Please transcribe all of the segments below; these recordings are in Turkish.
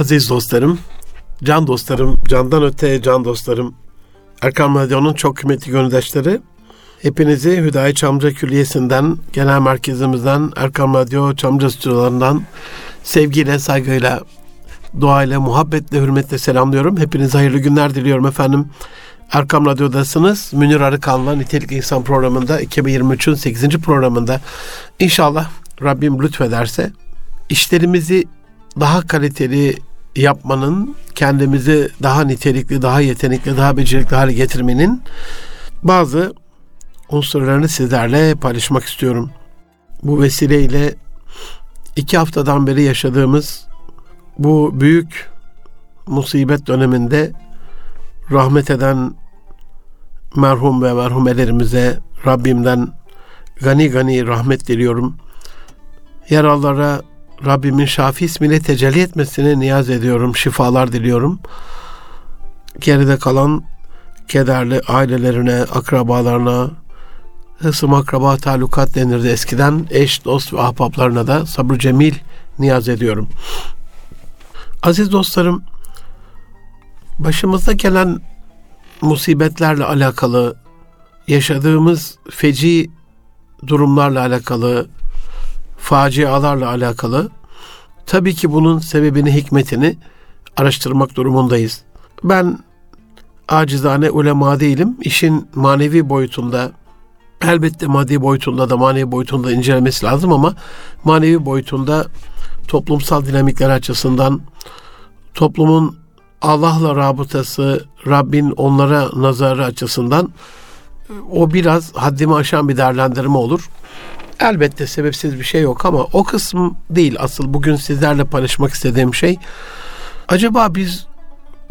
Aziz dostlarım, can dostlarım, candan öte can dostlarım, Erkam Radyo'nun çok kıymetli gönüldaşları, hepinizi Hüdayi Çamca Külliyesi'nden, genel merkezimizden, Erkam Radyo Çamca stüdyolarından sevgiyle, saygıyla, duayla, muhabbetle, hürmetle selamlıyorum. Hepinize hayırlı günler diliyorum efendim. Erkam Radyo'dasınız. Münir Arıkan'la Nitelik İnsan programında 2023'ün 8. programında inşallah Rabbim lütfederse işlerimizi daha kaliteli yapmanın, kendimizi daha nitelikli, daha yetenekli, daha becerikli hale getirmenin bazı unsurlarını sizlerle paylaşmak istiyorum. Bu vesileyle iki haftadan beri yaşadığımız bu büyük musibet döneminde rahmet eden merhum ve merhumelerimize Rabbimden gani gani rahmet diliyorum. Yaralılara Rabbimin Şafi ismiyle tecelli etmesini niyaz ediyorum. Şifalar diliyorum. Geride kalan kederli ailelerine, akrabalarına, hısım akraba talukat denirdi eskiden. Eş, dost ve ahbaplarına da sabır cemil niyaz ediyorum. Aziz dostlarım, başımıza gelen musibetlerle alakalı, yaşadığımız feci durumlarla alakalı, facialarla alakalı tabii ki bunun sebebini, hikmetini araştırmak durumundayız. Ben acizane ulema değilim. İşin manevi boyutunda elbette maddi boyutunda da manevi boyutunda incelemesi lazım ama manevi boyutunda toplumsal dinamikler açısından toplumun Allah'la rabıtası, Rabbin onlara nazarı açısından o biraz haddimi aşan bir değerlendirme olur. Elbette sebepsiz bir şey yok ama o kısım değil asıl bugün sizlerle paylaşmak istediğim şey. Acaba biz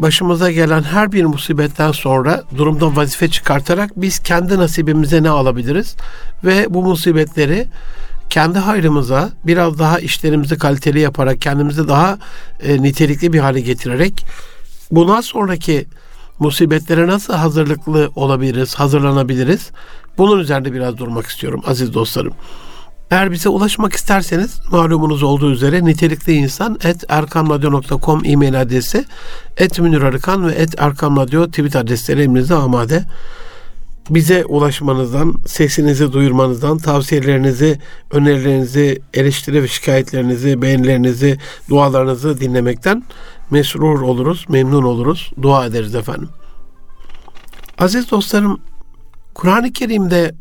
başımıza gelen her bir musibetten sonra durumdan vazife çıkartarak biz kendi nasibimize ne alabiliriz ve bu musibetleri kendi hayrımıza biraz daha işlerimizi kaliteli yaparak kendimizi daha e, nitelikli bir hale getirerek bundan sonraki musibetlere nasıl hazırlıklı olabiliriz, hazırlanabiliriz? Bunun üzerinde biraz durmak istiyorum aziz dostlarım. Eğer bize ulaşmak isterseniz malumunuz olduğu üzere nitelikli insan et erkamradyo.com e-mail adresi et Münir ve et erkamradyo tweet adresleri elimizde amade. Bize ulaşmanızdan, sesinizi duyurmanızdan, tavsiyelerinizi, önerilerinizi, eleştiri ve şikayetlerinizi, beğenilerinizi, dualarınızı dinlemekten mesrur oluruz, memnun oluruz, dua ederiz efendim. Aziz dostlarım, Kur'an-ı Kerim'de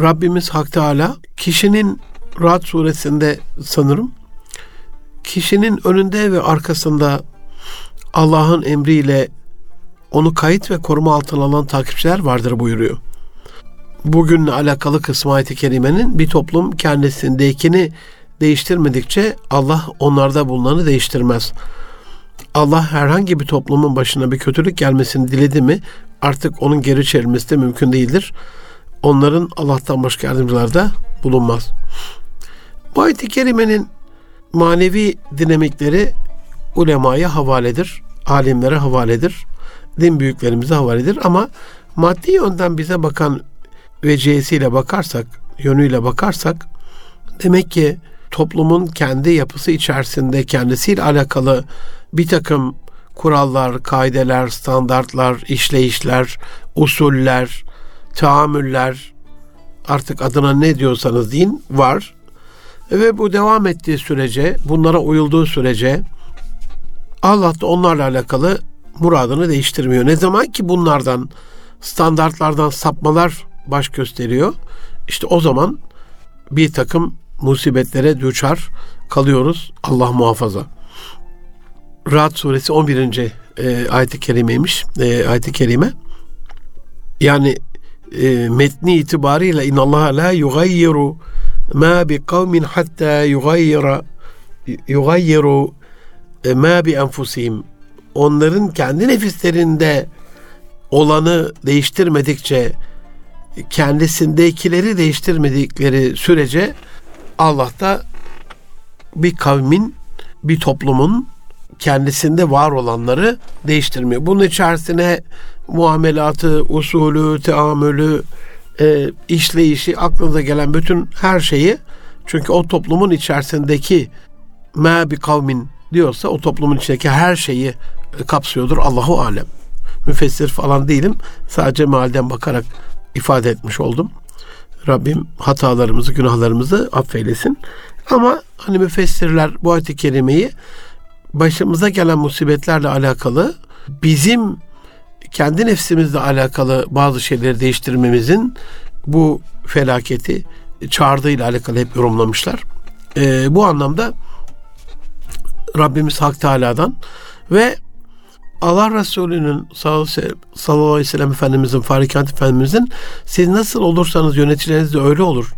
Rabbimiz Hak Teala kişinin Rad suresinde sanırım kişinin önünde ve arkasında Allah'ın emriyle onu kayıt ve koruma altına alan takipçiler vardır buyuruyor. Bugünle alakalı kısmı ayet-i kerimenin bir toplum kendisindekini değiştirmedikçe Allah onlarda bulunanı değiştirmez. Allah herhangi bir toplumun başına bir kötülük gelmesini diledi mi artık onun geri çevrilmesi de mümkün değildir. Onların Allah'tan başka yardımcılar da bulunmaz. Bu ayet-i kerimenin manevi dinamikleri ulemaya havaledir, alimlere havaledir, din büyüklerimize havaledir ama maddi yönden bize bakan vecihesiyle bakarsak, yönüyle bakarsak demek ki toplumun kendi yapısı içerisinde kendisiyle alakalı bir takım kurallar, kaideler, standartlar, işleyişler, usuller, tahammüller artık adına ne diyorsanız deyin var. Ve bu devam ettiği sürece, bunlara uyulduğu sürece Allah da onlarla alakalı muradını değiştirmiyor. Ne zaman ki bunlardan standartlardan sapmalar baş gösteriyor. İşte o zaman bir takım musibetlere düçar kalıyoruz. Allah muhafaza. Rahat suresi 11. E, ayet-i kerimeymiş. E, ayet-i kerime. Yani e, metni itibariyle inallaha la yugayyiru ma bi kavmin hatta yugayyira yugayyiru e, ma bi enfusihim onların kendi nefislerinde olanı değiştirmedikçe kendisindekileri değiştirmedikleri sürece Allah da bir kavmin, bir toplumun kendisinde var olanları değiştirmiyor. Bunun içerisine muamelatı, usulü, teamülü, e, işleyişi, aklınıza gelen bütün her şeyi çünkü o toplumun içerisindeki ma bir kavmin diyorsa o toplumun içindeki her şeyi kapsıyordur. Allahu alem. Müfessir falan değilim. Sadece mealden bakarak ifade etmiş oldum. Rabbim hatalarımızı, günahlarımızı affeylesin. Ama hani müfessirler bu ayet-i kerimeyi başımıza gelen musibetlerle alakalı bizim kendi nefsimizle alakalı bazı şeyleri değiştirmemizin bu felaketi çağırdığıyla alakalı hep yorumlamışlar. Ee, bu anlamda Rabbimiz Hak Teala'dan ve Allah Resulü'nün sallallahu aleyhi ve sellem Efendimizin, Farikat Efendimizin siz nasıl olursanız yöneticileriniz de öyle olur.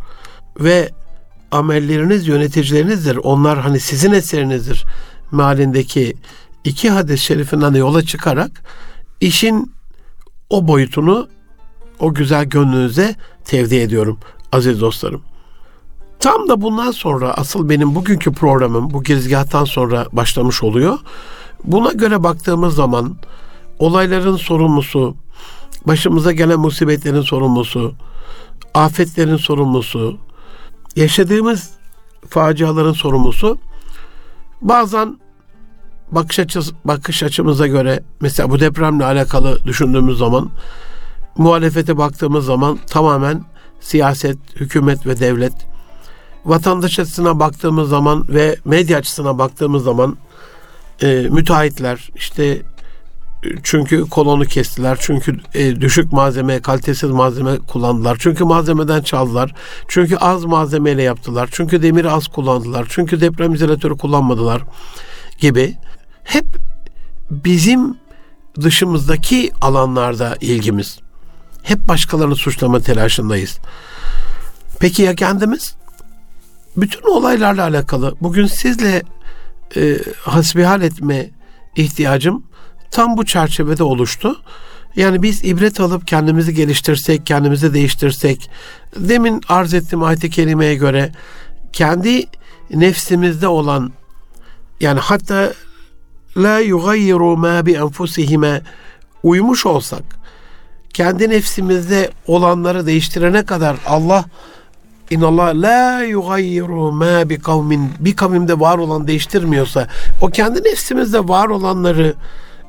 Ve amelleriniz yöneticilerinizdir. Onlar hani sizin eserinizdir. Mealindeki iki hadis-i şerifinden yola çıkarak işin o boyutunu o güzel gönlünüze tevdi ediyorum aziz dostlarım. Tam da bundan sonra asıl benim bugünkü programım bu girizgahtan sonra başlamış oluyor. Buna göre baktığımız zaman olayların sorumlusu, başımıza gelen musibetlerin sorumlusu, afetlerin sorumlusu, yaşadığımız faciaların sorumlusu. Bazen bakış açısı bakış açımıza göre mesela bu depremle alakalı düşündüğümüz zaman muhalefete baktığımız zaman tamamen siyaset, hükümet ve devlet vatandaş açısına baktığımız zaman ve medya açısına baktığımız zaman e, müteahhitler işte çünkü kolonu kestiler. Çünkü e, düşük malzeme, kalitesiz malzeme kullandılar. Çünkü malzemeden çaldılar. Çünkü az malzemeyle yaptılar. Çünkü demiri az kullandılar. Çünkü deprem izolatörü kullanmadılar gibi hep bizim dışımızdaki alanlarda ilgimiz. Hep başkalarını suçlama telaşındayız. Peki ya kendimiz? Bütün olaylarla alakalı bugün sizle e, hasbihal etme ihtiyacım tam bu çerçevede oluştu. Yani biz ibret alıp kendimizi geliştirsek, kendimizi değiştirsek, demin arz ettiğim ayet-i kerimeye göre kendi nefsimizde olan yani hatta la yugayyiru ma bi enfusihime uymuş olsak kendi nefsimizde olanları değiştirene kadar Allah İnallah la yugayyiru ma bi kavmin bir kavimde var olan değiştirmiyorsa o kendi nefsimizde var olanları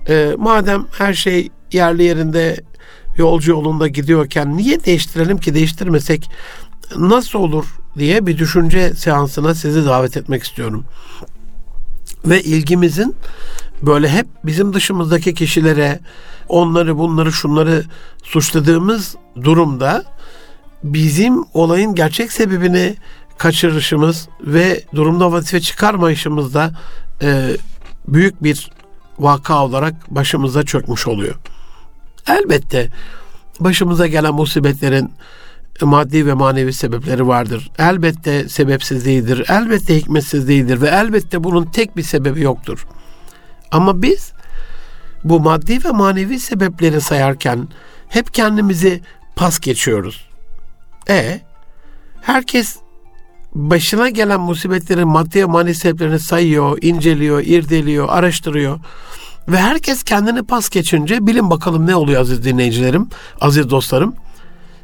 e, madem her şey yerli yerinde yolcu yolunda gidiyorken niye değiştirelim ki değiştirmesek nasıl olur diye bir düşünce seansına sizi davet etmek istiyorum. Ve ilgimizin böyle hep bizim dışımızdaki kişilere onları bunları şunları suçladığımız durumda bizim olayın gerçek sebebini kaçırışımız ve durumda vazife çıkarmayışımız da e, büyük bir vaka olarak başımıza çökmüş oluyor. Elbette başımıza gelen musibetlerin maddi ve manevi sebepleri vardır. Elbette sebepsiz değildir. Elbette hikmetsiz değildir ve elbette bunun tek bir sebebi yoktur. Ama biz bu maddi ve manevi sebepleri sayarken hep kendimizi pas geçiyoruz. E herkes başına gelen musibetlerin maddi ve manevi sebeplerini sayıyor, inceliyor, irdeliyor, araştırıyor. Ve herkes kendini pas geçince bilin bakalım ne oluyor aziz dinleyicilerim, aziz dostlarım.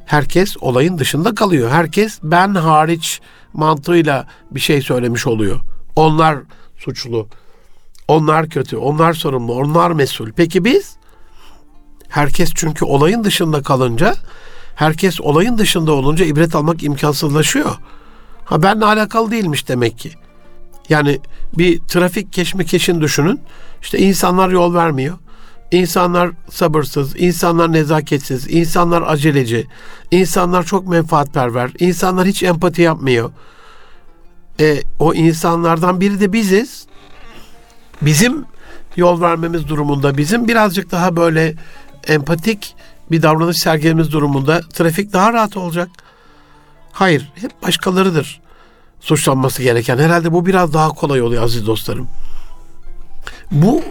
Herkes olayın dışında kalıyor. Herkes ben hariç mantığıyla bir şey söylemiş oluyor. Onlar suçlu. Onlar kötü, onlar sorumlu, onlar mesul. Peki biz? Herkes çünkü olayın dışında kalınca, herkes olayın dışında olunca ibret almak imkansızlaşıyor. Ha benle alakalı değilmiş demek ki. Yani bir trafik keşmekeşin düşünün. İşte insanlar yol vermiyor. İnsanlar sabırsız, insanlar nezaketsiz, insanlar aceleci, insanlar çok menfaatperver, insanlar hiç empati yapmıyor. E, o insanlardan biri de biziz. Bizim yol vermemiz durumunda, bizim birazcık daha böyle empatik bir davranış sergilememiz durumunda trafik daha rahat olacak. Hayır, hep başkalarıdır suçlanması gereken. Herhalde bu biraz daha kolay oluyor aziz dostlarım. Bu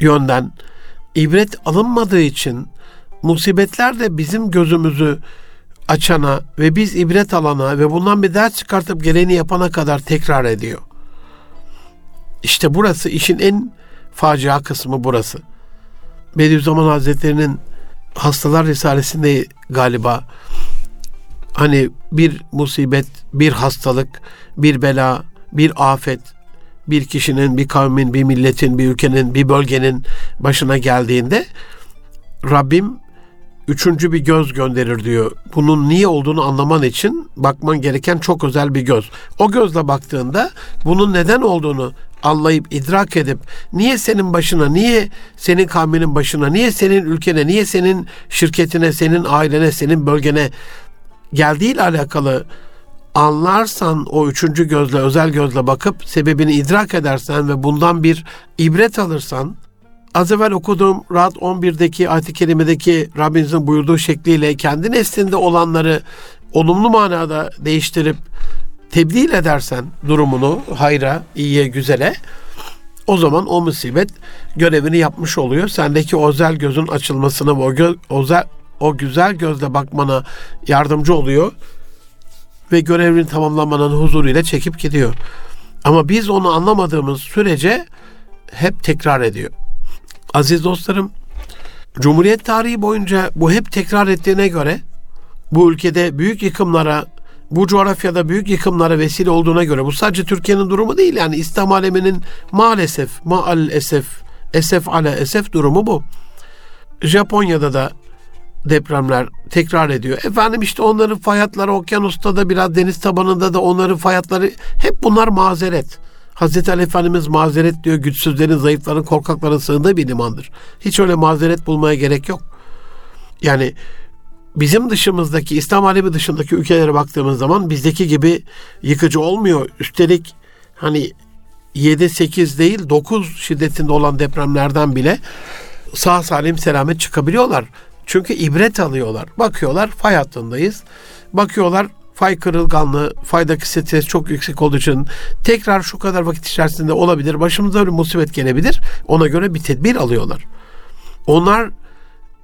yönden ibret alınmadığı için musibetler de bizim gözümüzü açana ve biz ibret alana ve bundan bir ders çıkartıp gereğini yapana kadar tekrar ediyor. İşte burası işin en facia kısmı burası. Bediüzzaman Hazretleri'nin Hastalar Risalesi'nde galiba hani bir musibet, bir hastalık, bir bela, bir afet bir kişinin, bir kavmin, bir milletin, bir ülkenin, bir bölgenin başına geldiğinde Rabbim üçüncü bir göz gönderir diyor. Bunun niye olduğunu anlaman için bakman gereken çok özel bir göz. O gözle baktığında bunun neden olduğunu anlayıp idrak edip niye senin başına, niye senin kavminin başına, niye senin ülkene, niye senin şirketine, senin ailene, senin bölgene geldiğiyle alakalı anlarsan o üçüncü gözle, özel gözle bakıp sebebini idrak edersen ve bundan bir ibret alırsan az evvel okuduğum Rad 11'deki ayet-i kerimedeki Rabbimizin buyurduğu şekliyle kendi neslinde olanları olumlu manada değiştirip tebdil edersen durumunu hayra, iyiye, güzele o zaman o musibet görevini yapmış oluyor. Sendeki özel gözün açılmasına o, gö- özel, o güzel gözle bakmana yardımcı oluyor ve görevini tamamlamanın huzuruyla çekip gidiyor. Ama biz onu anlamadığımız sürece hep tekrar ediyor. Aziz dostlarım, Cumhuriyet tarihi boyunca bu hep tekrar ettiğine göre bu ülkede büyük yıkımlara, bu coğrafyada büyük yıkımlara vesile olduğuna göre bu sadece Türkiye'nin durumu değil yani İslam aleminin maalesef maal esef ale esef durumu bu. Japonya'da da depremler tekrar ediyor. Efendim işte onların fayatları okyanusta da biraz deniz tabanında da onların fayatları hep bunlar mazeret. Hazreti Ali Efendimiz mazeret diyor güçsüzlerin, zayıfların, korkakların sığındığı bir limandır. Hiç öyle mazeret bulmaya gerek yok. Yani bizim dışımızdaki, İslam alemi dışındaki ülkelere baktığımız zaman bizdeki gibi yıkıcı olmuyor. Üstelik hani 7-8 değil 9 şiddetinde olan depremlerden bile sağ salim selamet çıkabiliyorlar. Çünkü ibret alıyorlar. Bakıyorlar fay hattındayız. Bakıyorlar fay kırılganlığı, faydaki stres çok yüksek olduğu için tekrar şu kadar vakit içerisinde olabilir. Başımıza bir musibet gelebilir. Ona göre bir tedbir alıyorlar. Onlar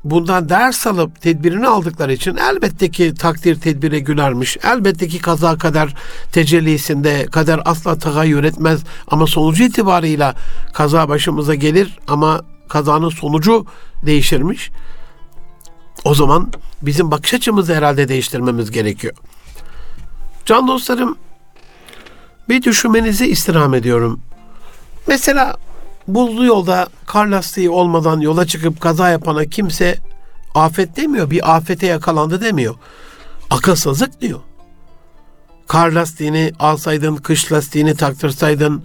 bundan ders alıp tedbirini aldıkları için elbette ki takdir tedbire gülermiş. Elbette ki kaza kader tecellisinde kader asla tagayyür etmez. Ama sonucu itibarıyla kaza başımıza gelir ama kazanın sonucu değişirmiş. O zaman bizim bakış açımızı herhalde değiştirmemiz gerekiyor. Can dostlarım bir düşünmenizi istirham ediyorum. Mesela buzlu yolda kar lastiği olmadan yola çıkıp kaza yapana kimse afet demiyor. Bir afete yakalandı demiyor. Akılsızlık diyor. Kar lastiğini alsaydın, kış lastiğini taktırsaydın,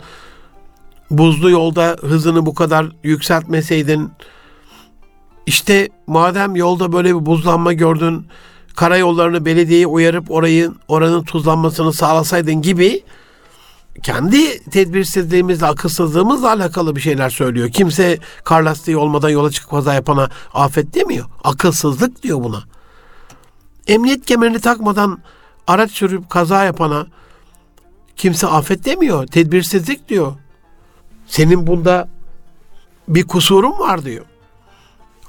buzlu yolda hızını bu kadar yükseltmeseydin, işte madem yolda böyle bir buzlanma gördün, karayollarını belediyeyi uyarıp orayı oranın tuzlanmasını sağlasaydın gibi kendi tedbirsizliğimizle, akılsızlığımızla alakalı bir şeyler söylüyor. Kimse kar lastiği olmadan yola çıkıp kaza yapana afet demiyor. Akılsızlık diyor buna. Emniyet kemerini takmadan araç sürüp kaza yapana kimse afet demiyor. Tedbirsizlik diyor. Senin bunda bir kusurun var diyor.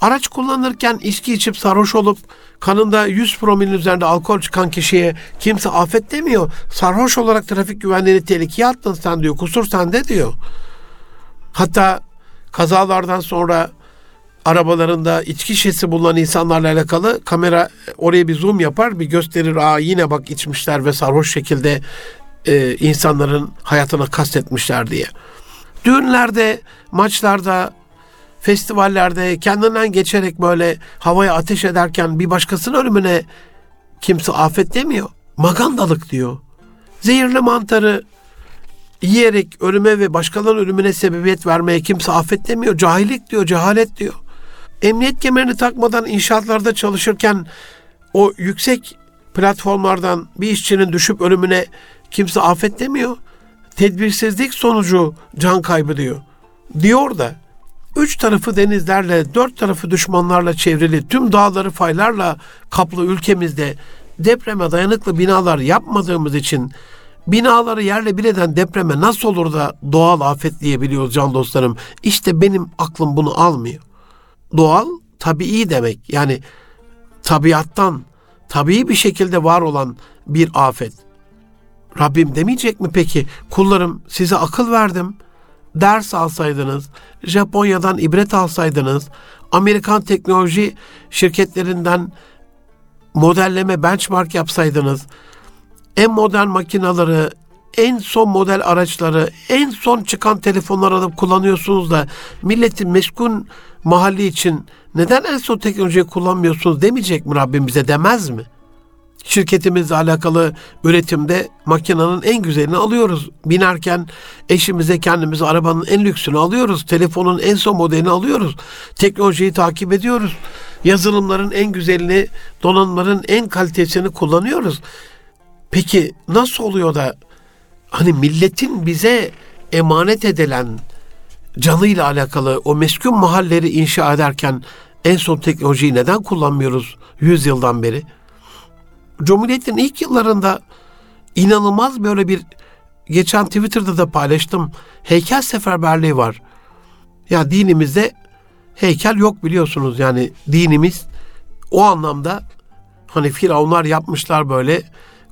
Araç kullanırken içki içip sarhoş olup kanında 100 promilin üzerinde alkol çıkan kişiye kimse afet demiyor. Sarhoş olarak trafik güvenliğini tehlikeye attın sen diyor. Kusur sende diyor. Hatta kazalardan sonra arabalarında içki şişesi bulunan insanlarla alakalı kamera oraya bir zoom yapar bir gösterir. Aa yine bak içmişler ve sarhoş şekilde e, insanların hayatına kastetmişler diye. Düğünlerde, maçlarda, festivallerde kendinden geçerek böyle havaya ateş ederken bir başkasının ölümüne kimse afet demiyor. Magandalık diyor. Zehirli mantarı yiyerek ölüme ve başkalarının ölümüne sebebiyet vermeye kimse afet demiyor. Cahillik diyor, cehalet diyor. Emniyet kemerini takmadan inşaatlarda çalışırken o yüksek platformlardan bir işçinin düşüp ölümüne kimse afet demiyor. Tedbirsizlik sonucu can kaybı diyor. Diyor da Üç tarafı denizlerle, dört tarafı düşmanlarla çevrili, tüm dağları faylarla kaplı ülkemizde depreme dayanıklı binalar yapmadığımız için binaları yerle bir eden depreme nasıl olur da doğal afet diyebiliyoruz can dostlarım. İşte benim aklım bunu almıyor. Doğal, tabii demek. Yani tabiattan, tabii bir şekilde var olan bir afet. Rabbim demeyecek mi peki? Kullarım size akıl verdim.'' Ders alsaydınız, Japonya'dan ibret alsaydınız, Amerikan teknoloji şirketlerinden modelleme benchmark yapsaydınız, en modern makinaları, en son model araçları, en son çıkan telefonları alıp kullanıyorsunuz da milletin meskun mahalli için neden en son teknolojiyi kullanmıyorsunuz demeyecek mi Rabbim bize demez mi? Şirketimizle alakalı üretimde makinenin en güzelini alıyoruz. Binerken eşimize kendimize arabanın en lüksünü alıyoruz. Telefonun en son modelini alıyoruz. Teknolojiyi takip ediyoruz. Yazılımların en güzelini, donanımların en kalitesini kullanıyoruz. Peki nasıl oluyor da hani milletin bize emanet edilen canıyla alakalı o meskun mahalleri inşa ederken en son teknolojiyi neden kullanmıyoruz 100 yıldan beri? Cumhuriyet'in ilk yıllarında inanılmaz böyle bir geçen Twitter'da da paylaştım. Heykel seferberliği var. Ya dinimizde heykel yok biliyorsunuz yani dinimiz o anlamda hani firavunlar yapmışlar böyle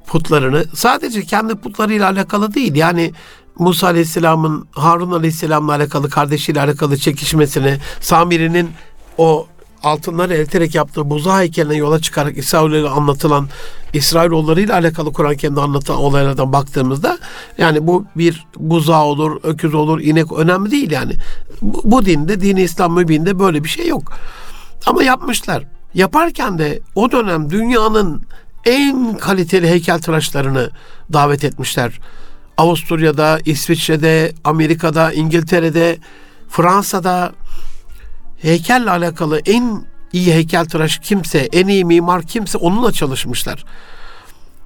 putlarını. Sadece kendi putlarıyla alakalı değil. Yani Musa Aleyhisselam'ın Harun Aleyhisselam'la alakalı kardeşiyle alakalı çekişmesini, Samiri'nin o altınları eriterek yaptığı buza heykeline yola çıkarak İsrailoğulları anlatılan İsrailoğulları ile alakalı Kur'an kendi anlatan olaylardan baktığımızda yani bu bir buza olur, öküz olur, inek önemli değil yani. Bu, bu dinde, dini İslam mübinde böyle bir şey yok. Ama yapmışlar. Yaparken de o dönem dünyanın en kaliteli heykeltıraşlarını davet etmişler. Avusturya'da, İsviçre'de, Amerika'da, İngiltere'de, Fransa'da, heykelle alakalı en iyi heykeltıraş kimse, en iyi mimar kimse onunla çalışmışlar.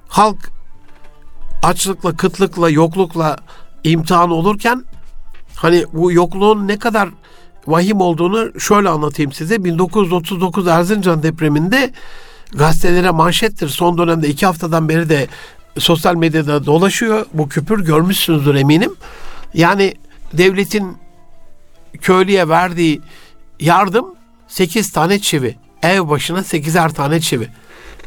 Halk açlıkla, kıtlıkla, yoklukla imtihan olurken hani bu yokluğun ne kadar vahim olduğunu şöyle anlatayım size. 1939 Erzincan depreminde gazetelere manşettir. Son dönemde iki haftadan beri de sosyal medyada dolaşıyor. Bu küpür görmüşsünüzdür eminim. Yani devletin köylüye verdiği yardım 8 tane çivi. Ev başına 8'er tane çivi.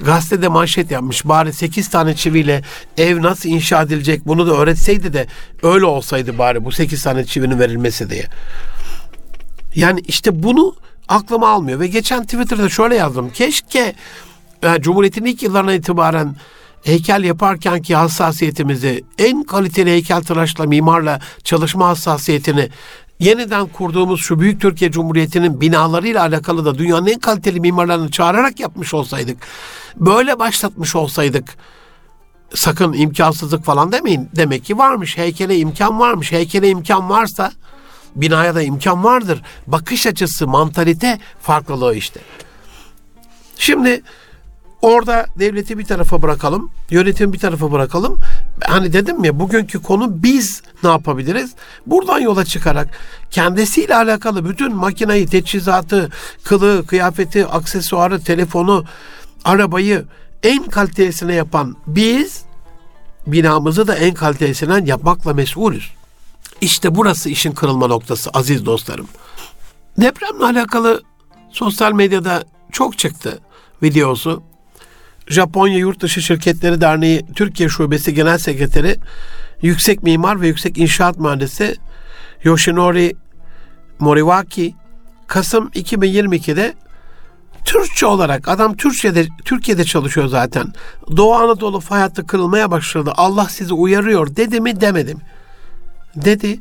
Gazetede manşet yapmış. Bari 8 tane çiviyle ev nasıl inşa edilecek bunu da öğretseydi de öyle olsaydı bari bu 8 tane çivinin verilmesi diye. Yani işte bunu aklıma almıyor. Ve geçen Twitter'da şöyle yazdım. Keşke yani Cumhuriyet'in ilk yıllarına itibaren heykel yaparken ki hassasiyetimizi, en kaliteli heykel tıraşla, mimarla çalışma hassasiyetini yeniden kurduğumuz şu Büyük Türkiye Cumhuriyeti'nin binalarıyla alakalı da dünyanın en kaliteli mimarlarını çağırarak yapmış olsaydık, böyle başlatmış olsaydık, sakın imkansızlık falan demeyin. Demek ki varmış, heykele imkan varmış. Heykele imkan varsa binaya da imkan vardır. Bakış açısı, mantalite farklılığı işte. Şimdi Orada devleti bir tarafa bırakalım, yönetimi bir tarafa bırakalım. Hani dedim ya bugünkü konu biz ne yapabiliriz? Buradan yola çıkarak kendisiyle alakalı bütün makinayı, teçhizatı, kılığı, kıyafeti, aksesuarı, telefonu, arabayı en kalitesine yapan biz binamızı da en kalitesinden yapmakla mesulüz. İşte burası işin kırılma noktası aziz dostlarım. Depremle alakalı sosyal medyada çok çıktı videosu. Japonya Yurtdışı Şirketleri Derneği Türkiye Şubesi Genel Sekreteri Yüksek Mimar ve Yüksek İnşaat Mühendisi Yoshinori Moriwaki Kasım 2022'de Türkçe olarak adam Türkiye'de Türkiye'de çalışıyor zaten. Doğu Anadolu fay kırılmaya başladı. Allah sizi uyarıyor dedi mi demedi mi? Dedi.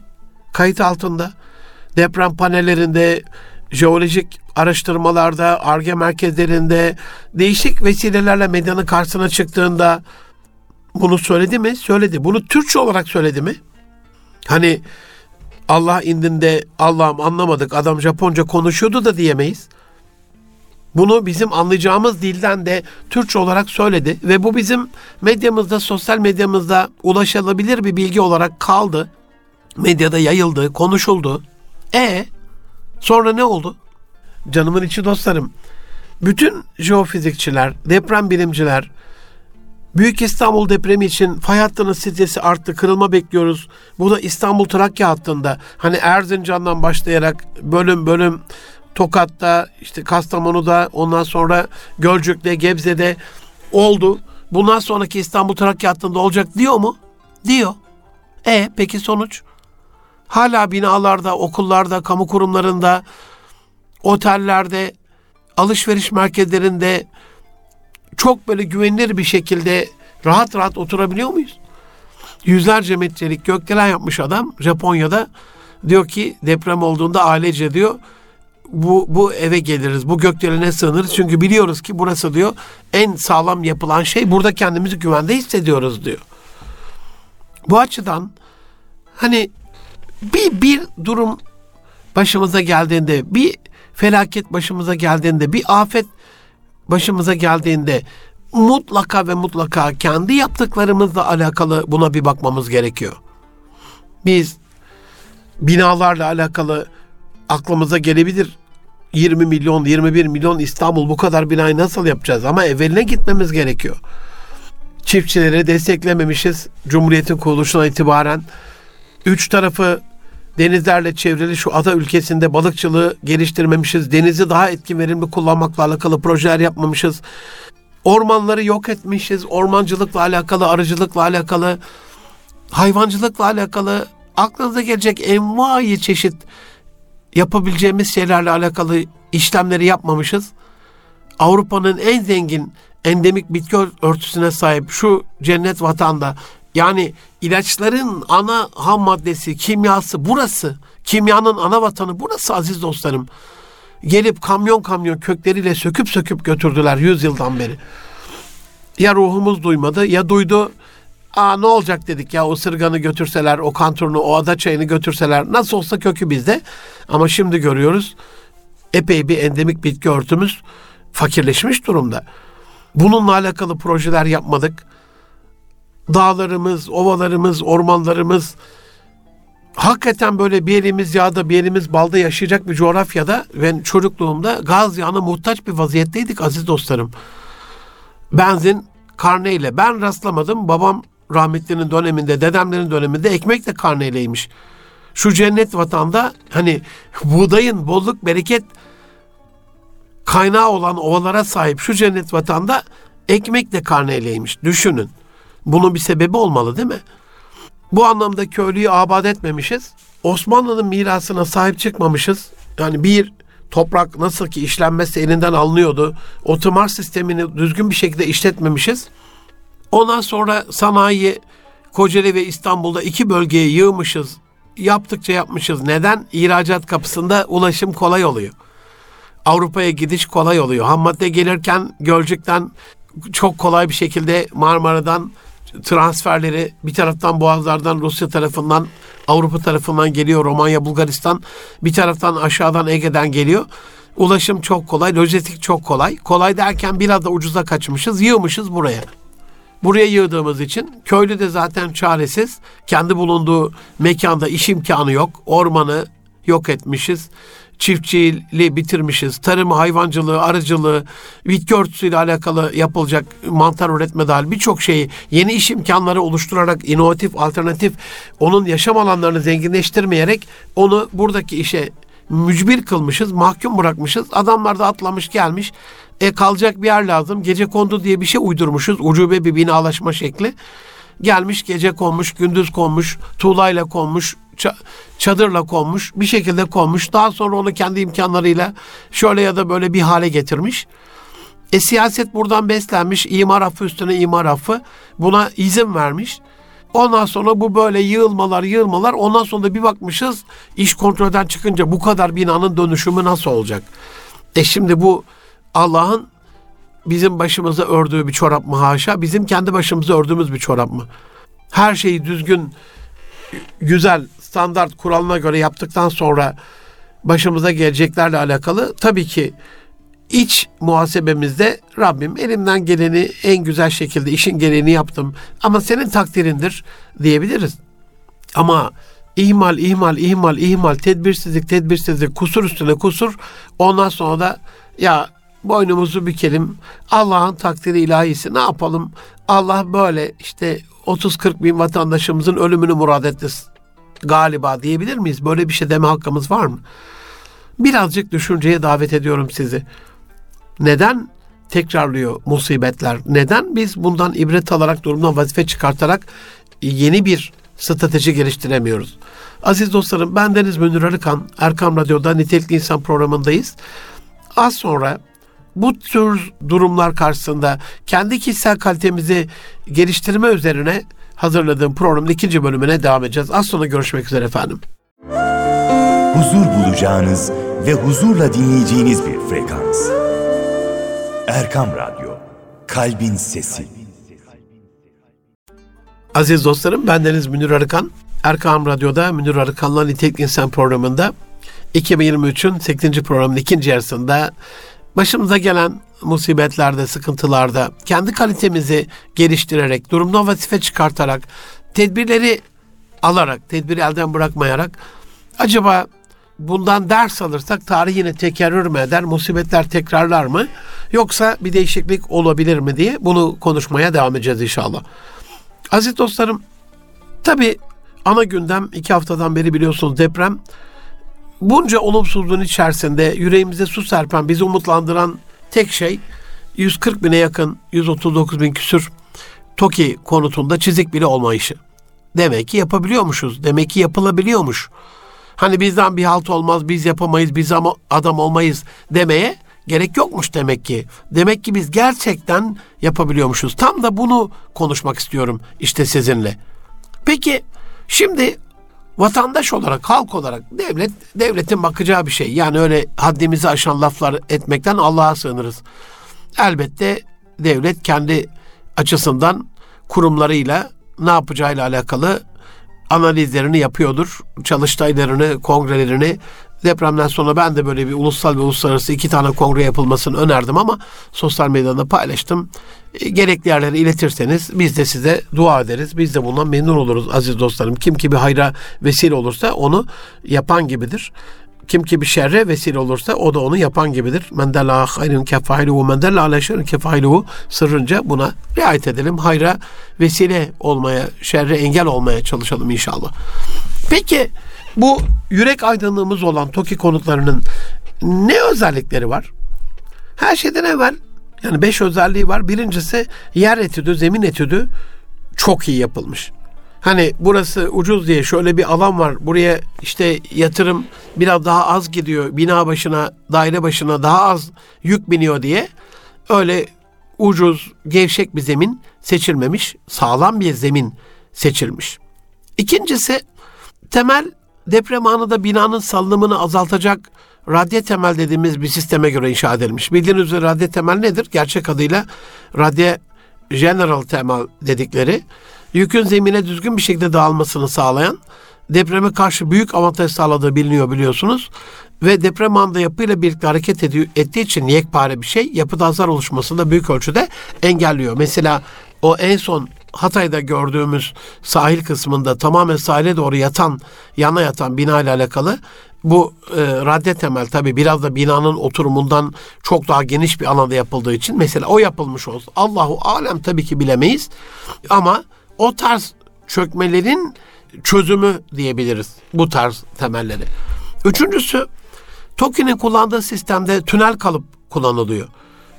Kayıt altında. Deprem panellerinde jeolojik araştırmalarda, ARGE merkezlerinde değişik vesilelerle medyanın karşısına çıktığında bunu söyledi mi? Söyledi. Bunu Türkçe olarak söyledi mi? Hani Allah indinde Allah'ım anlamadık adam Japonca konuşuyordu da diyemeyiz. Bunu bizim anlayacağımız dilden de Türkçe olarak söyledi ve bu bizim medyamızda, sosyal medyamızda ulaşılabilir bir bilgi olarak kaldı. Medyada yayıldı, konuşuldu. E sonra ne oldu? canımın içi dostlarım. Bütün jeofizikçiler, deprem bilimciler, Büyük İstanbul depremi için fay hattının stresi arttı, kırılma bekliyoruz. Bu da İstanbul Trakya hattında. Hani Erzincan'dan başlayarak bölüm bölüm Tokat'ta, işte Kastamonu'da, ondan sonra Gölcük'te, Gebze'de oldu. Bundan sonraki İstanbul Trakya hattında olacak diyor mu? Diyor. E peki sonuç? Hala binalarda, okullarda, kamu kurumlarında, otellerde, alışveriş merkezlerinde çok böyle güvenilir bir şekilde rahat rahat oturabiliyor muyuz? Yüzlerce metrelik gökdelen yapmış adam Japonya'da. Diyor ki deprem olduğunda ailece diyor bu, bu eve geliriz, bu gökdelene sığınırız. Çünkü biliyoruz ki burası diyor en sağlam yapılan şey. Burada kendimizi güvende hissediyoruz diyor. Bu açıdan hani bir, bir durum başımıza geldiğinde, bir felaket başımıza geldiğinde, bir afet başımıza geldiğinde mutlaka ve mutlaka kendi yaptıklarımızla alakalı buna bir bakmamız gerekiyor. Biz binalarla alakalı aklımıza gelebilir. 20 milyon, 21 milyon İstanbul bu kadar binayı nasıl yapacağız? Ama evveline gitmemiz gerekiyor. Çiftçileri desteklememişiz. Cumhuriyetin kuruluşuna itibaren üç tarafı denizlerle çevrili şu ada ülkesinde balıkçılığı geliştirmemişiz. Denizi daha etkin verimli kullanmakla alakalı projeler yapmamışız. Ormanları yok etmişiz. Ormancılıkla alakalı, arıcılıkla alakalı, hayvancılıkla alakalı aklınıza gelecek envai çeşit yapabileceğimiz şeylerle alakalı işlemleri yapmamışız. Avrupa'nın en zengin endemik bitki örtüsüne sahip şu cennet vatanda yani ilaçların ana ham maddesi, kimyası burası. Kimyanın ana vatanı burası aziz dostlarım. Gelip kamyon kamyon kökleriyle söküp söküp götürdüler yüz yıldan beri. Ya ruhumuz duymadı ya duydu. Aa ne olacak dedik ya o sırganı götürseler, o kanturunu, o ada çayını götürseler nasıl olsa kökü bizde. Ama şimdi görüyoruz epey bir endemik bitki örtümüz fakirleşmiş durumda. Bununla alakalı projeler yapmadık dağlarımız, ovalarımız, ormanlarımız hakikaten böyle bir elimiz yağda bir elimiz balda yaşayacak bir coğrafyada ben çocukluğumda gaz yağına muhtaç bir vaziyetteydik aziz dostlarım. Benzin karneyle ben rastlamadım. Babam rahmetlinin döneminde, dedemlerin döneminde ekmek de karneyleymiş. Şu cennet vatanda hani buğdayın bolluk bereket kaynağı olan ovalara sahip şu cennet vatanda ekmek de karneyleymiş. Düşünün. Bunun bir sebebi olmalı değil mi? Bu anlamda köylüyü abad etmemişiz. Osmanlı'nın mirasına sahip çıkmamışız. Yani bir toprak nasıl ki işlenmesi elinden alınıyordu. O tımar sistemini düzgün bir şekilde işletmemişiz. Ondan sonra sanayi Kocaeli ve İstanbul'da iki bölgeye yığmışız. Yaptıkça yapmışız. Neden? İhracat kapısında ulaşım kolay oluyor. Avrupa'ya gidiş kolay oluyor. Ham madde gelirken Gölcük'ten çok kolay bir şekilde Marmara'dan transferleri bir taraftan Boğazlardan Rusya tarafından Avrupa tarafından geliyor. Romanya, Bulgaristan bir taraftan aşağıdan Ege'den geliyor. Ulaşım çok kolay, lojistik çok kolay. Kolay derken biraz da ucuza kaçmışız, yığmışız buraya. Buraya yığdığımız için köylü de zaten çaresiz. Kendi bulunduğu mekanda iş imkanı yok. Ormanı yok etmişiz çiftçiliği bitirmişiz. Tarımı, hayvancılığı, arıcılığı, bitki örtüsüyle alakalı yapılacak mantar üretme dahil birçok şeyi yeni iş imkanları oluşturarak inovatif, alternatif onun yaşam alanlarını zenginleştirmeyerek onu buradaki işe mücbir kılmışız, mahkum bırakmışız. Adamlar da atlamış gelmiş. E kalacak bir yer lazım. Gece kondu diye bir şey uydurmuşuz. Ucube bir binalaşma şekli. Gelmiş gece konmuş, gündüz konmuş, tuğlayla konmuş, çadırla konmuş, bir şekilde konmuş. Daha sonra onu kendi imkanlarıyla şöyle ya da böyle bir hale getirmiş. E siyaset buradan beslenmiş. imar affı üstüne imar affı. Buna izin vermiş. Ondan sonra bu böyle yığılmalar yığılmalar. Ondan sonra da bir bakmışız iş kontrolden çıkınca bu kadar binanın dönüşümü nasıl olacak? E şimdi bu Allah'ın bizim başımıza ördüğü bir çorap mı haşa? Bizim kendi başımıza ördüğümüz bir çorap mı? Her şeyi düzgün, güzel, standart kuralına göre yaptıktan sonra başımıza geleceklerle alakalı tabii ki iç muhasebemizde Rabbim elimden geleni en güzel şekilde işin gereğini yaptım ama senin takdirindir diyebiliriz. Ama ihmal, ihmal, ihmal, ihmal, tedbirsizlik, tedbirsizlik, kusur üstüne kusur ondan sonra da ya boynumuzu bükelim. Allah'ın takdiri ilahisi ne yapalım? Allah böyle işte 30-40 bin vatandaşımızın ölümünü murad etti galiba diyebilir miyiz? Böyle bir şey deme hakkımız var mı? Birazcık düşünceye davet ediyorum sizi. Neden tekrarlıyor musibetler? Neden biz bundan ibret alarak durumdan vazife çıkartarak yeni bir strateji geliştiremiyoruz? Aziz dostlarım ben Deniz Münir Arıkan, Erkam Radyo'da Nitelikli İnsan programındayız. Az sonra bu tür durumlar karşısında kendi kişisel kalitemizi geliştirme üzerine hazırladığım programın ikinci bölümüne devam edeceğiz. Az sonra görüşmek üzere efendim. Huzur bulacağınız ve huzurla dinleyeceğiniz bir frekans. Erkam Radyo, Kalbin Sesi. Aziz dostlarım, bendeniz Münir Arıkan. Erkam Radyo'da Münir Arıkan'la Nitelikli İnsan programında 2023'ün 8. programının ikinci yarısında başımıza gelen musibetlerde, sıkıntılarda kendi kalitemizi geliştirerek, durumdan vazife çıkartarak, tedbirleri alarak, tedbiri elden bırakmayarak acaba bundan ders alırsak tarih yine tekerrür mü eder, musibetler tekrarlar mı yoksa bir değişiklik olabilir mi diye bunu konuşmaya devam edeceğiz inşallah. Aziz dostlarım, tabi ana gündem iki haftadan beri biliyorsunuz deprem. Bunca olumsuzluğun içerisinde yüreğimize su serpen, bizi umutlandıran tek şey 140 bine yakın, 139 bin küsür TOKİ konutunda çizik bile olmayışı. Demek ki yapabiliyormuşuz. Demek ki yapılabiliyormuş. Hani bizden bir halt olmaz, biz yapamayız, biz adam olmayız demeye gerek yokmuş demek ki. Demek ki biz gerçekten yapabiliyormuşuz. Tam da bunu konuşmak istiyorum işte sizinle. Peki şimdi vatandaş olarak, halk olarak devlet devletin bakacağı bir şey. Yani öyle haddimizi aşan laflar etmekten Allah'a sığınırız. Elbette devlet kendi açısından kurumlarıyla ne yapacağıyla alakalı analizlerini yapıyordur. Çalıştaylarını, kongrelerini depremden sonra ben de böyle bir ulusal ve uluslararası iki tane kongre yapılmasını önerdim ama sosyal medyada paylaştım. E, gerekli yerlere iletirseniz biz de size dua ederiz. Biz de bundan memnun oluruz aziz dostlarım. Kim ki bir hayra vesile olursa onu yapan gibidir. Kim ki bir şerre vesile olursa o da onu yapan gibidir. Men della hayrun kefailuhu men della ala şerrin kefailuhu sırrınca buna riayet edelim. Hayra vesile olmaya, şerre engel olmaya çalışalım inşallah. Peki bu yürek aydınlığımız olan TOKİ konutlarının ne özellikleri var? Her şeyden evvel yani beş özelliği var. Birincisi yer etüdü, zemin etüdü çok iyi yapılmış. Hani burası ucuz diye şöyle bir alan var. Buraya işte yatırım biraz daha az gidiyor. Bina başına, daire başına daha az yük biniyor diye öyle ucuz, gevşek bir zemin seçilmemiş. Sağlam bir zemin seçilmiş. İkincisi temel deprem anında binanın salınımını azaltacak radye temel dediğimiz bir sisteme göre inşa edilmiş. Bildiğiniz üzere radye temel nedir? Gerçek adıyla radye general temel dedikleri yükün zemine düzgün bir şekilde dağılmasını sağlayan depreme karşı büyük avantaj sağladığı biliniyor biliyorsunuz. Ve deprem anında yapıyla birlikte hareket ediyor, ettiği için yekpare bir şey yapıda hasar oluşmasını da büyük ölçüde engelliyor. Mesela o en son Hatay'da gördüğümüz sahil kısmında tamamen sahile doğru yatan, yana yatan bina ile alakalı bu e, radde temel tabi biraz da binanın oturumundan çok daha geniş bir alanda yapıldığı için mesela o yapılmış olsun. Allahu alem tabii ki bilemeyiz ama o tarz çökmelerin çözümü diyebiliriz bu tarz temelleri. Üçüncüsü TOKİ'nin kullandığı sistemde tünel kalıp kullanılıyor.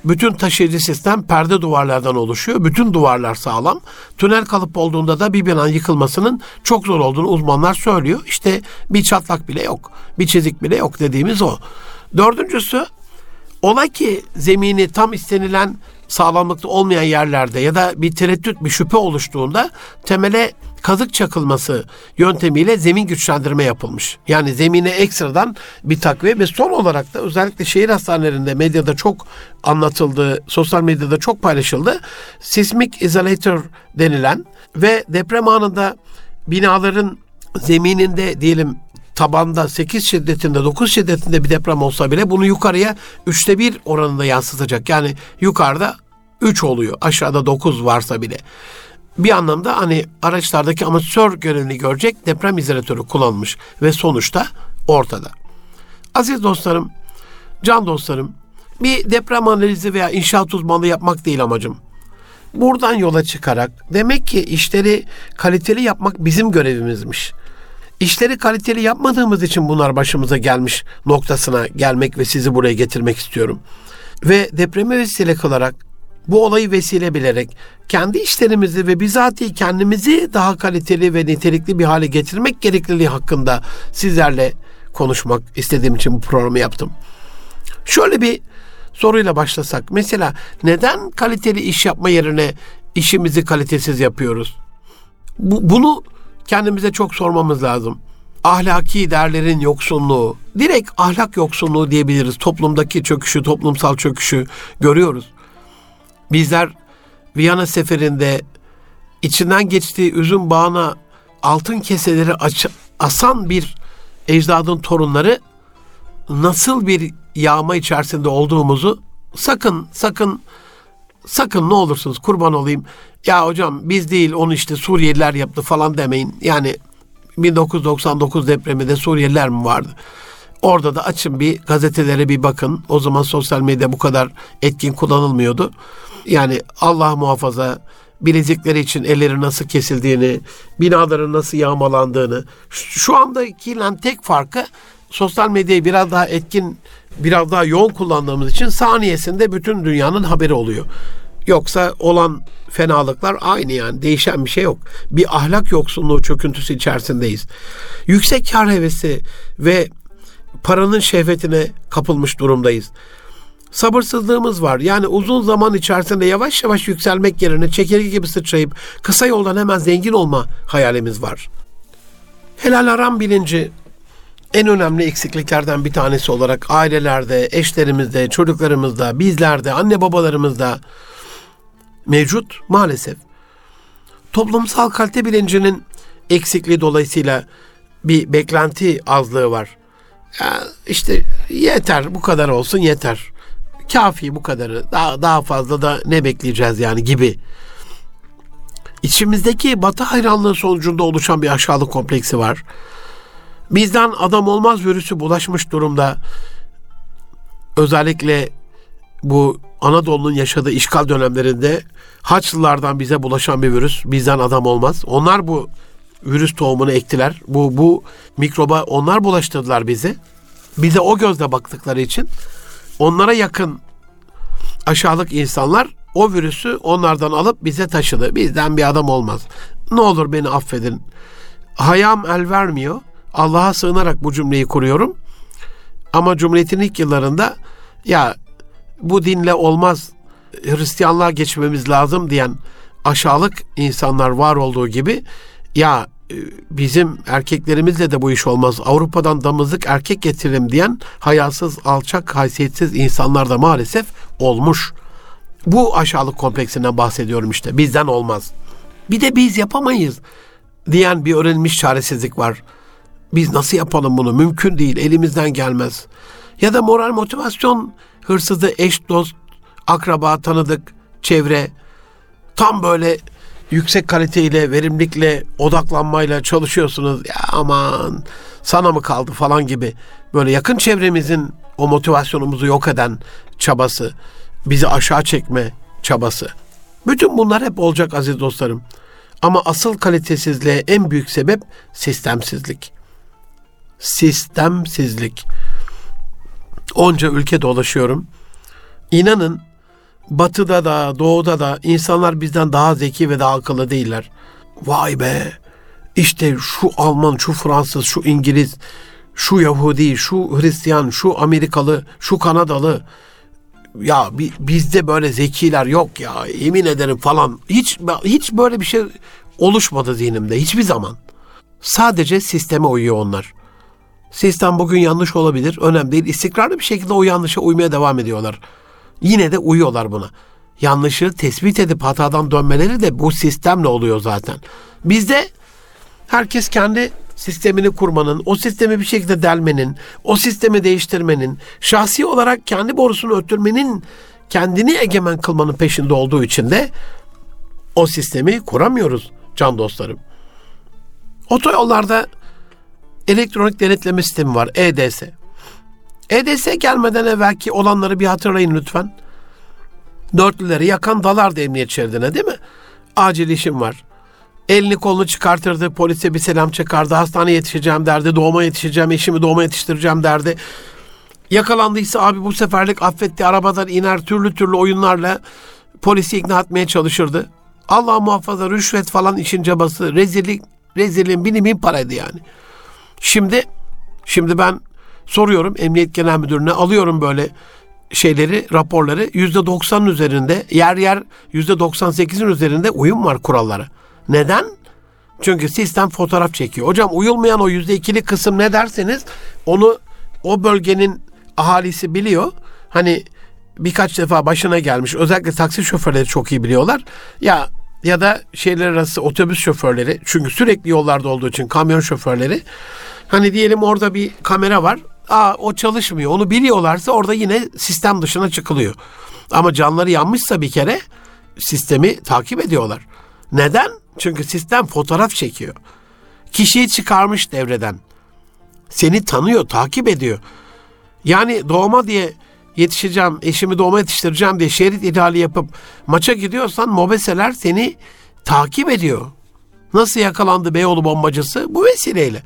Bütün taşıyıcı sistem perde duvarlardan oluşuyor. Bütün duvarlar sağlam. Tünel kalıp olduğunda da bir binanın yıkılmasının çok zor olduğunu uzmanlar söylüyor. İşte bir çatlak bile yok. Bir çizik bile yok dediğimiz o. Dördüncüsü ola ki zemini tam istenilen sağlamlıkta olmayan yerlerde ya da bir tereddüt, bir şüphe oluştuğunda temele kazık çakılması yöntemiyle zemin güçlendirme yapılmış. Yani zemine ekstradan bir takviye ve son olarak da özellikle şehir hastanelerinde medyada çok anlatıldı, sosyal medyada çok paylaşıldı. Sismik izolator denilen ve deprem anında binaların zemininde diyelim tabanda 8 şiddetinde 9 şiddetinde bir deprem olsa bile bunu yukarıya 3'te 1 oranında yansıtacak. Yani yukarıda 3 oluyor aşağıda 9 varsa bile. Bir anlamda hani araçlardaki amatör görevini görecek deprem izolatörü kullanılmış ve sonuçta ortada. Aziz dostlarım, can dostlarım, bir deprem analizi veya inşaat uzmanlığı yapmak değil amacım. Buradan yola çıkarak demek ki işleri kaliteli yapmak bizim görevimizmiş. İşleri kaliteli yapmadığımız için bunlar başımıza gelmiş noktasına gelmek ve sizi buraya getirmek istiyorum. Ve depreme vesile kılarak bu olayı vesile bilerek kendi işlerimizi ve bizatihi kendimizi daha kaliteli ve nitelikli bir hale getirmek gerekliliği hakkında sizlerle konuşmak istediğim için bu programı yaptım. Şöyle bir soruyla başlasak. Mesela neden kaliteli iş yapma yerine işimizi kalitesiz yapıyoruz? Bu, bunu kendimize çok sormamız lazım. Ahlaki değerlerin yoksunluğu, direkt ahlak yoksunluğu diyebiliriz. Toplumdaki çöküşü, toplumsal çöküşü görüyoruz. Bizler Viyana seferinde içinden geçtiği üzüm bağına altın keseleri aç, asan bir ecdadın torunları nasıl bir yağma içerisinde olduğumuzu sakın sakın sakın ne olursunuz kurban olayım. Ya hocam biz değil onu işte Suriyeliler yaptı falan demeyin. Yani 1999 depreminde Suriyeliler mi vardı? Orada da açın bir gazetelere bir bakın. O zaman sosyal medya bu kadar etkin kullanılmıyordu. Yani Allah muhafaza bilezikleri için elleri nasıl kesildiğini, binaların nasıl yağmalandığını. Şu andakiyle tek farkı sosyal medyayı biraz daha etkin, biraz daha yoğun kullandığımız için saniyesinde bütün dünyanın haberi oluyor. Yoksa olan fenalıklar aynı yani değişen bir şey yok. Bir ahlak yoksunluğu çöküntüsü içerisindeyiz. Yüksek kar hevesi ve paranın şehvetine kapılmış durumdayız. Sabırsızlığımız var. Yani uzun zaman içerisinde yavaş yavaş yükselmek yerine çekirge gibi sıçrayıp kısa yoldan hemen zengin olma hayalimiz var. Helal haram bilinci en önemli eksikliklerden bir tanesi olarak ailelerde, eşlerimizde, çocuklarımızda, bizlerde, anne babalarımızda mevcut maalesef. Toplumsal kalite bilincinin eksikliği dolayısıyla bir beklenti azlığı var. Ya işte yeter bu kadar olsun yeter. Kafi bu kadarı. Daha, daha fazla da ne bekleyeceğiz yani gibi. İçimizdeki batı hayranlığı sonucunda oluşan bir aşağılık kompleksi var. Bizden adam olmaz virüsü bulaşmış durumda. Özellikle bu Anadolu'nun yaşadığı işgal dönemlerinde Haçlılardan bize bulaşan bir virüs bizden adam olmaz. Onlar bu virüs tohumunu ektiler. Bu bu mikroba onlar bulaştırdılar bizi. Bize o gözle baktıkları için onlara yakın aşağılık insanlar o virüsü onlardan alıp bize taşıdı. Bizden bir adam olmaz. Ne olur beni affedin. Hayam el vermiyor. Allah'a sığınarak bu cümleyi kuruyorum. Ama Cumhuriyet'in ilk yıllarında ya bu dinle olmaz Hristiyanlığa geçmemiz lazım diyen aşağılık insanlar var olduğu gibi ya bizim erkeklerimizle de bu iş olmaz. Avrupa'dan damızlık erkek getirelim diyen hayasız, alçak, haysiyetsiz insanlar da maalesef olmuş. Bu aşağılık kompleksinden bahsediyorum işte. Bizden olmaz. Bir de biz yapamayız diyen bir öğrenilmiş çaresizlik var. Biz nasıl yapalım bunu? Mümkün değil. Elimizden gelmez. Ya da moral motivasyon hırsızı, eş, dost, akraba, tanıdık, çevre tam böyle yüksek kaliteyle, verimlilikle, odaklanmayla çalışıyorsunuz. Ya aman sana mı kaldı falan gibi böyle yakın çevremizin o motivasyonumuzu yok eden çabası, bizi aşağı çekme çabası. Bütün bunlar hep olacak aziz dostlarım. Ama asıl kalitesizliğe en büyük sebep sistemsizlik. Sistemsizlik. Onca ülke dolaşıyorum. İnanın batıda da doğuda da insanlar bizden daha zeki ve daha akıllı değiller. Vay be işte şu Alman, şu Fransız, şu İngiliz, şu Yahudi, şu Hristiyan, şu Amerikalı, şu Kanadalı. Ya bizde böyle zekiler yok ya yemin ederim falan. Hiç hiç böyle bir şey oluşmadı zihnimde hiçbir zaman. Sadece sisteme uyuyor onlar. Sistem bugün yanlış olabilir. Önemli değil. İstikrarlı bir şekilde o yanlışa uymaya devam ediyorlar. Yine de uyuyorlar buna. Yanlışı tespit edip hatadan dönmeleri de bu sistemle oluyor zaten. Bizde herkes kendi sistemini kurmanın, o sistemi bir şekilde delmenin, o sistemi değiştirmenin, şahsi olarak kendi borusunu öttürmenin, kendini egemen kılmanın peşinde olduğu için de o sistemi kuramıyoruz can dostlarım. Otoyollarda elektronik denetleme sistemi var EDS. EDS gelmeden evvelki olanları bir hatırlayın lütfen. Dörtlüleri yakan dalardı emniyet şeridine değil mi? Acil işim var. Elini kolunu çıkartırdı, polise bir selam çakardı, hastaneye yetişeceğim derdi, doğuma yetişeceğim, eşimi doğuma yetiştireceğim derdi. Yakalandıysa abi bu seferlik affetti, arabadan iner türlü türlü oyunlarla polisi ikna etmeye çalışırdı. Allah muhafaza rüşvet falan işin cabası, rezillik, rezilliğin bini bin paraydı yani. Şimdi, şimdi ben soruyorum Emniyet Genel Müdürü'ne alıyorum böyle şeyleri, raporları yüzde doksanın üzerinde, yer yer yüzde doksan sekizin üzerinde uyum var kurallara. Neden? Çünkü sistem fotoğraf çekiyor. Hocam uyulmayan o yüzde ikili kısım ne derseniz onu o bölgenin ahalisi biliyor. Hani birkaç defa başına gelmiş. Özellikle taksi şoförleri çok iyi biliyorlar. Ya ya da şehirler arası otobüs şoförleri çünkü sürekli yollarda olduğu için kamyon şoförleri hani diyelim orada bir kamera var. Aa o çalışmıyor. Onu biliyorlarsa orada yine sistem dışına çıkılıyor. Ama canları yanmışsa bir kere sistemi takip ediyorlar. Neden? Çünkü sistem fotoğraf çekiyor. Kişiyi çıkarmış devreden. Seni tanıyor, takip ediyor. Yani doğuma diye yetişeceğim, eşimi doğuma yetiştireceğim diye şerit ihlali yapıp maça gidiyorsan mobeseler seni takip ediyor. Nasıl yakalandı Beyoğlu bombacısı? Bu vesileyle.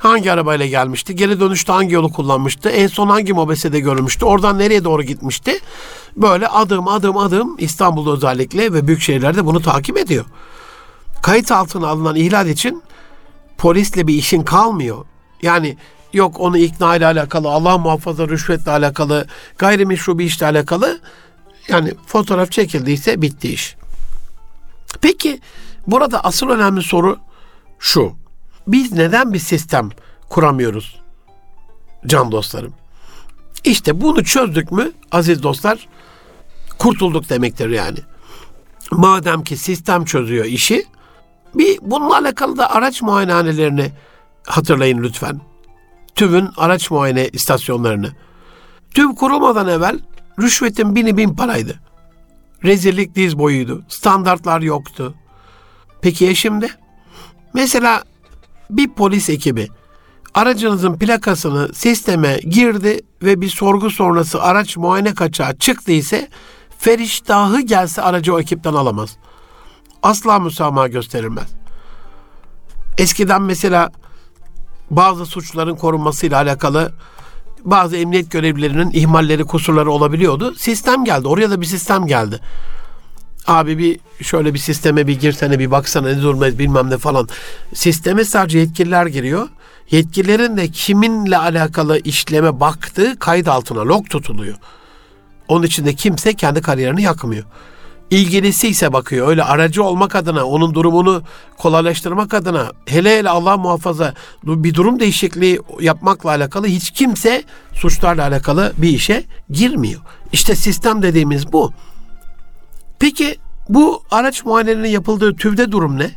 Hangi arabayla gelmişti? Geri dönüşte hangi yolu kullanmıştı? En son hangi mobesede görülmüştü? Oradan nereye doğru gitmişti? Böyle adım adım adım İstanbul'da özellikle ve büyük şehirlerde bunu takip ediyor. Kayıt altına alınan ihlal için polisle bir işin kalmıyor. Yani yok onu ikna ile alakalı, Allah muhafaza rüşvetle alakalı, gayrimeşru bir işle alakalı. Yani fotoğraf çekildiyse bitti iş. Peki burada asıl önemli soru şu. Biz neden bir sistem kuramıyoruz can dostlarım? İşte bunu çözdük mü aziz dostlar kurtulduk demektir yani. Madem ki sistem çözüyor işi bir bununla alakalı da araç muayenehanelerini hatırlayın lütfen. TÜV'ün araç muayene istasyonlarını. TÜV kurulmadan evvel rüşvetin bini bin paraydı. Rezillik diz boyuydu. Standartlar yoktu. Peki ya şimdi? Mesela bir polis ekibi aracınızın plakasını sisteme girdi ve bir sorgu sonrası araç muayene kaçağı çıktı ise feriştahı gelse aracı o ekipten alamaz. Asla müsamaha gösterilmez. Eskiden mesela bazı suçların korunmasıyla alakalı bazı emniyet görevlilerinin ihmalleri, kusurları olabiliyordu. Sistem geldi. Oraya da bir sistem geldi. Abi bir şöyle bir sisteme bir girsene bir baksana ne durumda bilmem ne falan. Sisteme sadece yetkililer giriyor. Yetkililerin de kiminle alakalı işleme baktığı kayıt altına log tutuluyor. Onun için de kimse kendi kariyerini yakmıyor. İlgilisi ise bakıyor öyle aracı olmak adına onun durumunu kolaylaştırmak adına hele hele Allah muhafaza bir durum değişikliği yapmakla alakalı hiç kimse suçlarla alakalı bir işe girmiyor. İşte sistem dediğimiz bu. Peki bu araç muayenelerinin yapıldığı TÜV'de durum ne?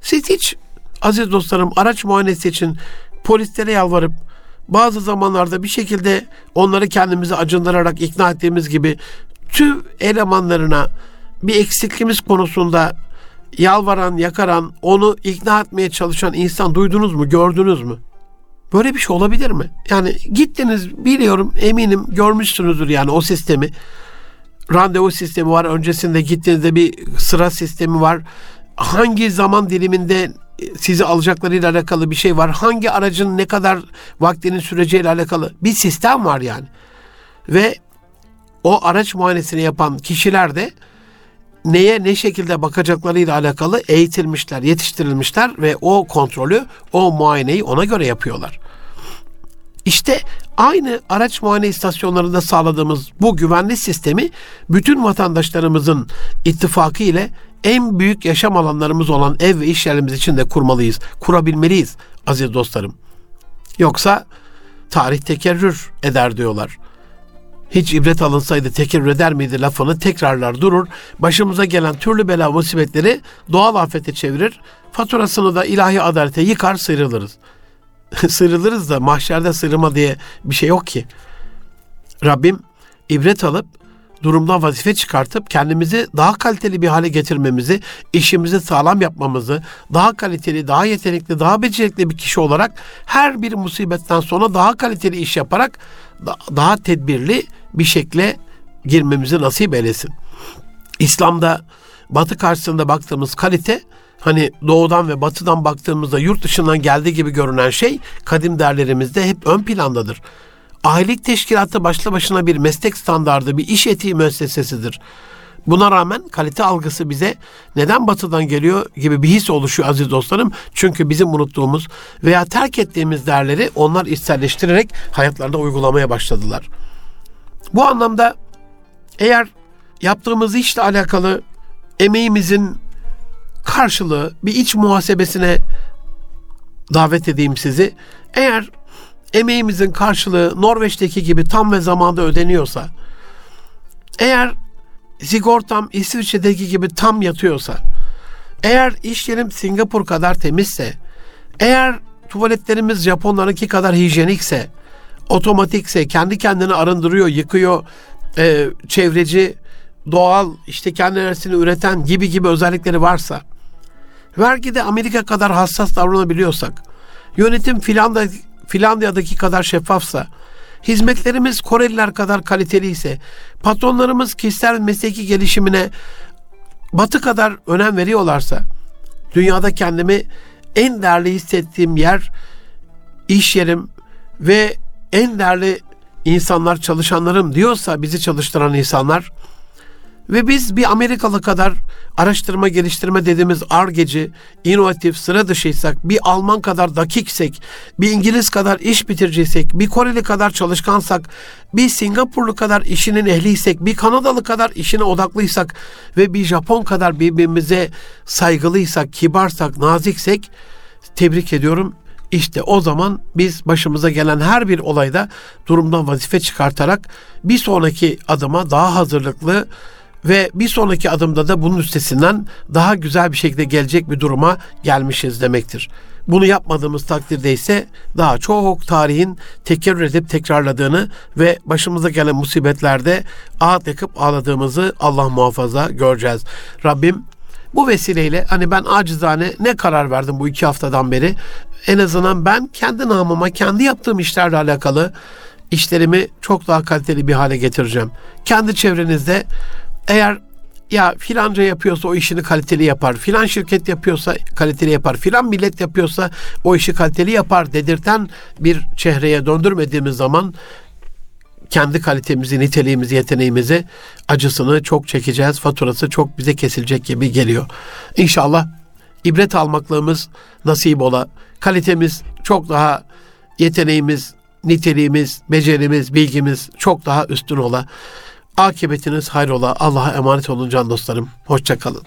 Siz hiç aziz dostlarım araç muayenesi için polislere yalvarıp bazı zamanlarda bir şekilde onları kendimizi acındırarak ikna ettiğimiz gibi TÜV elemanlarına bir eksikliğimiz konusunda yalvaran, yakaran, onu ikna etmeye çalışan insan duydunuz mu, gördünüz mü? Böyle bir şey olabilir mi? Yani gittiniz biliyorum eminim görmüşsünüzdür yani o sistemi randevu sistemi var. Öncesinde gittiğinizde bir sıra sistemi var. Hangi zaman diliminde sizi alacaklarıyla alakalı bir şey var. Hangi aracın ne kadar vaktinin süreceğiyle alakalı bir sistem var yani. Ve o araç muayenesini yapan kişiler de neye ne şekilde bakacaklarıyla alakalı eğitilmişler, yetiştirilmişler ve o kontrolü, o muayeneyi ona göre yapıyorlar. İşte aynı araç muayene istasyonlarında sağladığımız bu güvenli sistemi bütün vatandaşlarımızın ittifakı ile en büyük yaşam alanlarımız olan ev ve iş yerlerimiz için de kurmalıyız, kurabilmeliyiz aziz dostlarım. Yoksa tarih tekerrür eder diyorlar. Hiç ibret alınsaydı tekerrür eder miydi lafını tekrarlar durur. Başımıza gelen türlü bela musibetleri doğal afete çevirir. Faturasını da ilahi adalete yıkar sıyrılırız. sıyrılırız da mahşerde sıyrılma diye bir şey yok ki. Rabbim ibret alıp durumdan vazife çıkartıp kendimizi daha kaliteli bir hale getirmemizi, işimizi sağlam yapmamızı, daha kaliteli, daha yetenekli, daha becerikli bir kişi olarak her bir musibetten sonra daha kaliteli iş yaparak daha tedbirli bir şekle girmemizi nasip eylesin. İslam'da batı karşısında baktığımız kalite hani doğudan ve batıdan baktığımızda yurt dışından geldiği gibi görünen şey kadim değerlerimizde hep ön plandadır. Ahilik teşkilatı başlı başına bir meslek standardı, bir iş etiği müessesesidir. Buna rağmen kalite algısı bize neden batıdan geliyor gibi bir his oluşuyor aziz dostlarım. Çünkü bizim unuttuğumuz veya terk ettiğimiz değerleri onlar içselleştirerek hayatlarında uygulamaya başladılar. Bu anlamda eğer yaptığımız işle alakalı emeğimizin karşılığı bir iç muhasebesine davet edeyim sizi. Eğer emeğimizin karşılığı Norveç'teki gibi tam ve zamanda ödeniyorsa, eğer sigortam İsviçre'deki gibi tam yatıyorsa, eğer iş yerim Singapur kadar temizse, eğer tuvaletlerimiz Japonlarınki kadar hijyenikse, otomatikse, kendi kendini arındırıyor, yıkıyor, e, çevreci, doğal, işte kendi üreten gibi gibi özellikleri varsa, vergide Amerika kadar hassas davranabiliyorsak, yönetim Finlandiya, Finlandiya'daki kadar şeffafsa, hizmetlerimiz Koreliler kadar kaliteliyse, patronlarımız kişisel mesleki gelişimine batı kadar önem veriyorlarsa, dünyada kendimi en değerli hissettiğim yer, iş yerim ve en değerli insanlar, çalışanlarım diyorsa bizi çalıştıran insanlar, ve biz bir Amerikalı kadar araştırma geliştirme dediğimiz argeci, inovatif, sıra dışıysak, bir Alman kadar dakiksek, bir İngiliz kadar iş bitiriciysek, bir Koreli kadar çalışkansak, bir Singapurlu kadar işinin ehliysek, bir Kanadalı kadar işine odaklıysak ve bir Japon kadar birbirimize saygılıysak, kibarsak, naziksek tebrik ediyorum. İşte o zaman biz başımıza gelen her bir olayda durumdan vazife çıkartarak bir sonraki adıma daha hazırlıklı, ve bir sonraki adımda da bunun üstesinden daha güzel bir şekilde gelecek bir duruma gelmişiz demektir. Bunu yapmadığımız takdirde ise daha çok tarihin tekerrür edip tekrarladığını ve başımıza gelen musibetlerde ağıt yakıp ağladığımızı Allah muhafaza göreceğiz. Rabbim bu vesileyle hani ben acizane ne karar verdim bu iki haftadan beri en azından ben kendi namıma kendi yaptığım işlerle alakalı işlerimi çok daha kaliteli bir hale getireceğim. Kendi çevrenizde eğer ya filanca yapıyorsa o işini kaliteli yapar. Filan şirket yapıyorsa kaliteli yapar. Filan millet yapıyorsa o işi kaliteli yapar dedirten bir çehreye döndürmediğimiz zaman kendi kalitemizi, niteliğimizi, yeteneğimizi, acısını çok çekeceğiz. Faturası çok bize kesilecek gibi geliyor. İnşallah ibret almaklığımız nasip ola. Kalitemiz çok daha yeteneğimiz, niteliğimiz, becerimiz, bilgimiz çok daha üstün ola. Akıbetiniz hayrola. Allah'a emanet olun can dostlarım. Hoşçakalın.